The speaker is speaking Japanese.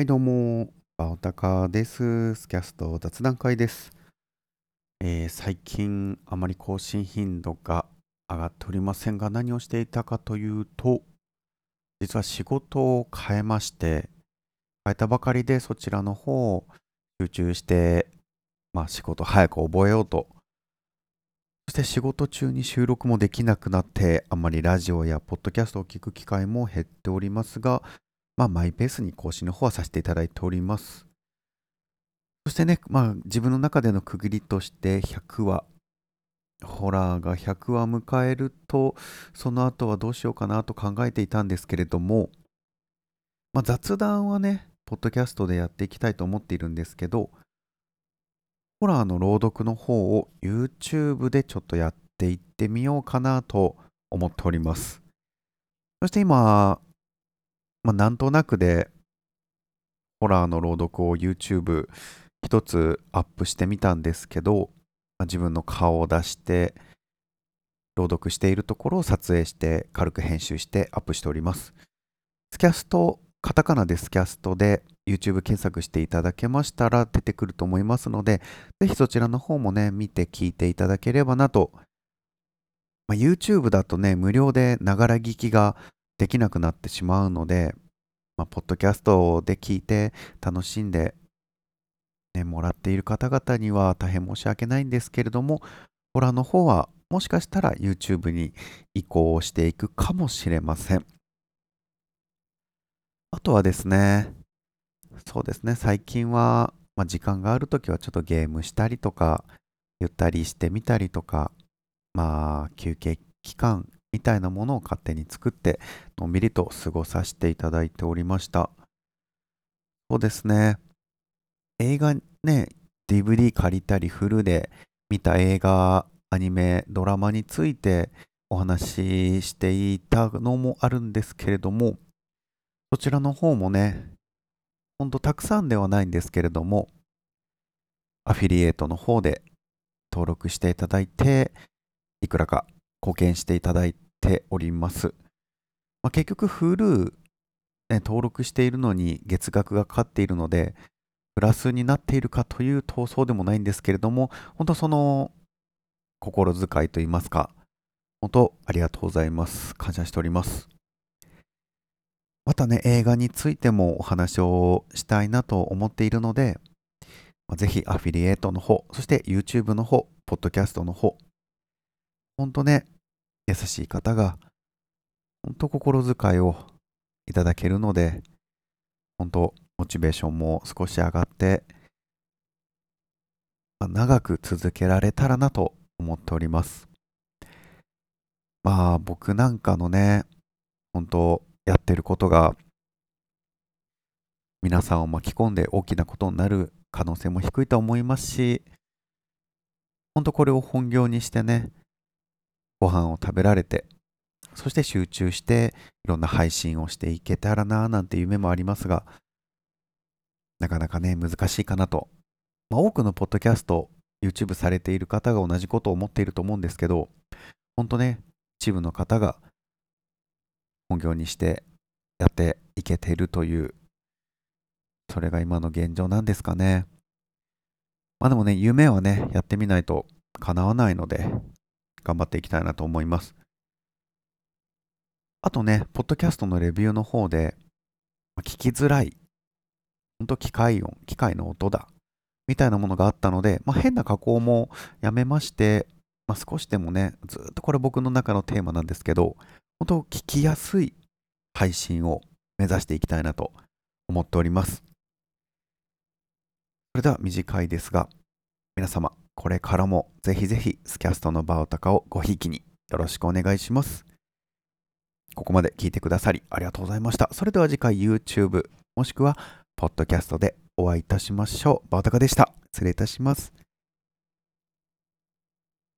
はい、どうも、バオタカです。スキャスト雑談会です。えー、最近、あまり更新頻度が上がっておりませんが、何をしていたかというと、実は仕事を変えまして、変えたばかりでそちらの方を集中して、まあ仕事早く覚えようと。そして仕事中に収録もできなくなって、あまりラジオやポッドキャストを聞く機会も減っておりますが、まあ、マイペースに更新の方はさせていただいております。そしてね、まあ、自分の中での区切りとして100話、ホラーが100話迎えると、その後はどうしようかなと考えていたんですけれども、まあ、雑談はね、ポッドキャストでやっていきたいと思っているんですけど、ホラーの朗読の方を YouTube でちょっとやっていってみようかなと思っております。そして今、まあ、なんとなくで、ホラーの朗読を YouTube 一つアップしてみたんですけど、まあ、自分の顔を出して、朗読しているところを撮影して軽く編集してアップしております。スキャスト、カタカナでスキャストで YouTube 検索していただけましたら出てくると思いますので、ぜひそちらの方もね、見て聞いていただければなと。まあ、YouTube だとね、無料でながら聞きができなくなってしまうので、まあ、ポッドキャストで聞いて楽しんで、ね、もらっている方々には大変申し訳ないんですけれども、ホラーの方はもしかしたら YouTube に移行していくかもしれません。あとはですね、そうですね、最近は、まあ、時間があるときはちょっとゲームしたりとか、ゆったりしてみたりとか、まあ、休憩期間みたいなものを勝手に作ってのんびりと過ごさせていただいておりました。そうですね。映画ね DVD 借りたりフルで見た映画アニメドラマについてお話ししていたのもあるんですけれどもそちらの方もねほんとたくさんではないんですけれどもアフィリエイトの方で登録していただいていくらか貢献していただいております。まあ、結局 Hulu、ね、登録しているのに月額がかかっているので、プラスになっているかというとそうでもないんですけれども、本当その心遣いといいますか、本当ありがとうございます。感謝しております。またね、映画についてもお話をしたいなと思っているので、ぜひアフィリエイトの方、そして YouTube の方、ポッドキャストの方、本当ね、優しい方が、本当心遣いをいただけるので、本当モチベーションも少し上がって、長く続けられたらなと思っております。まあ僕なんかのね、本当やってることが皆さんを巻き込んで大きなことになる可能性も低いと思いますし、本当これを本業にしてね、ご飯を食べられて、そして集中していろんな配信をしていけたらなぁなんて夢もありますが、なかなかね、難しいかなと。まあ、多くのポッドキャスト、YouTube されている方が同じことを思っていると思うんですけど、本当ね、一部の方が本業にしてやっていけているという、それが今の現状なんですかね。まあでもね、夢はね、やってみないと叶わないので、頑張っていきたいなと思います。あとね、ポッドキャストのレビューの方で、聞きづらい、ほんと機械音、機械の音だ、みたいなものがあったので、まあ、変な加工もやめまして、まあ、少しでもね、ずっとこれ僕の中のテーマなんですけど、本当聞きやすい配信を目指していきたいなと思っております。それでは短いですが、皆様、これからもぜひぜひスキャストのバオタカをごひいきによろしくお願いします。ここまで聞いてくださりありがとうございました。それでは次回 YouTube もしくはポッドキャストでお会いいたしましょう。バオタカでした。失礼いたします。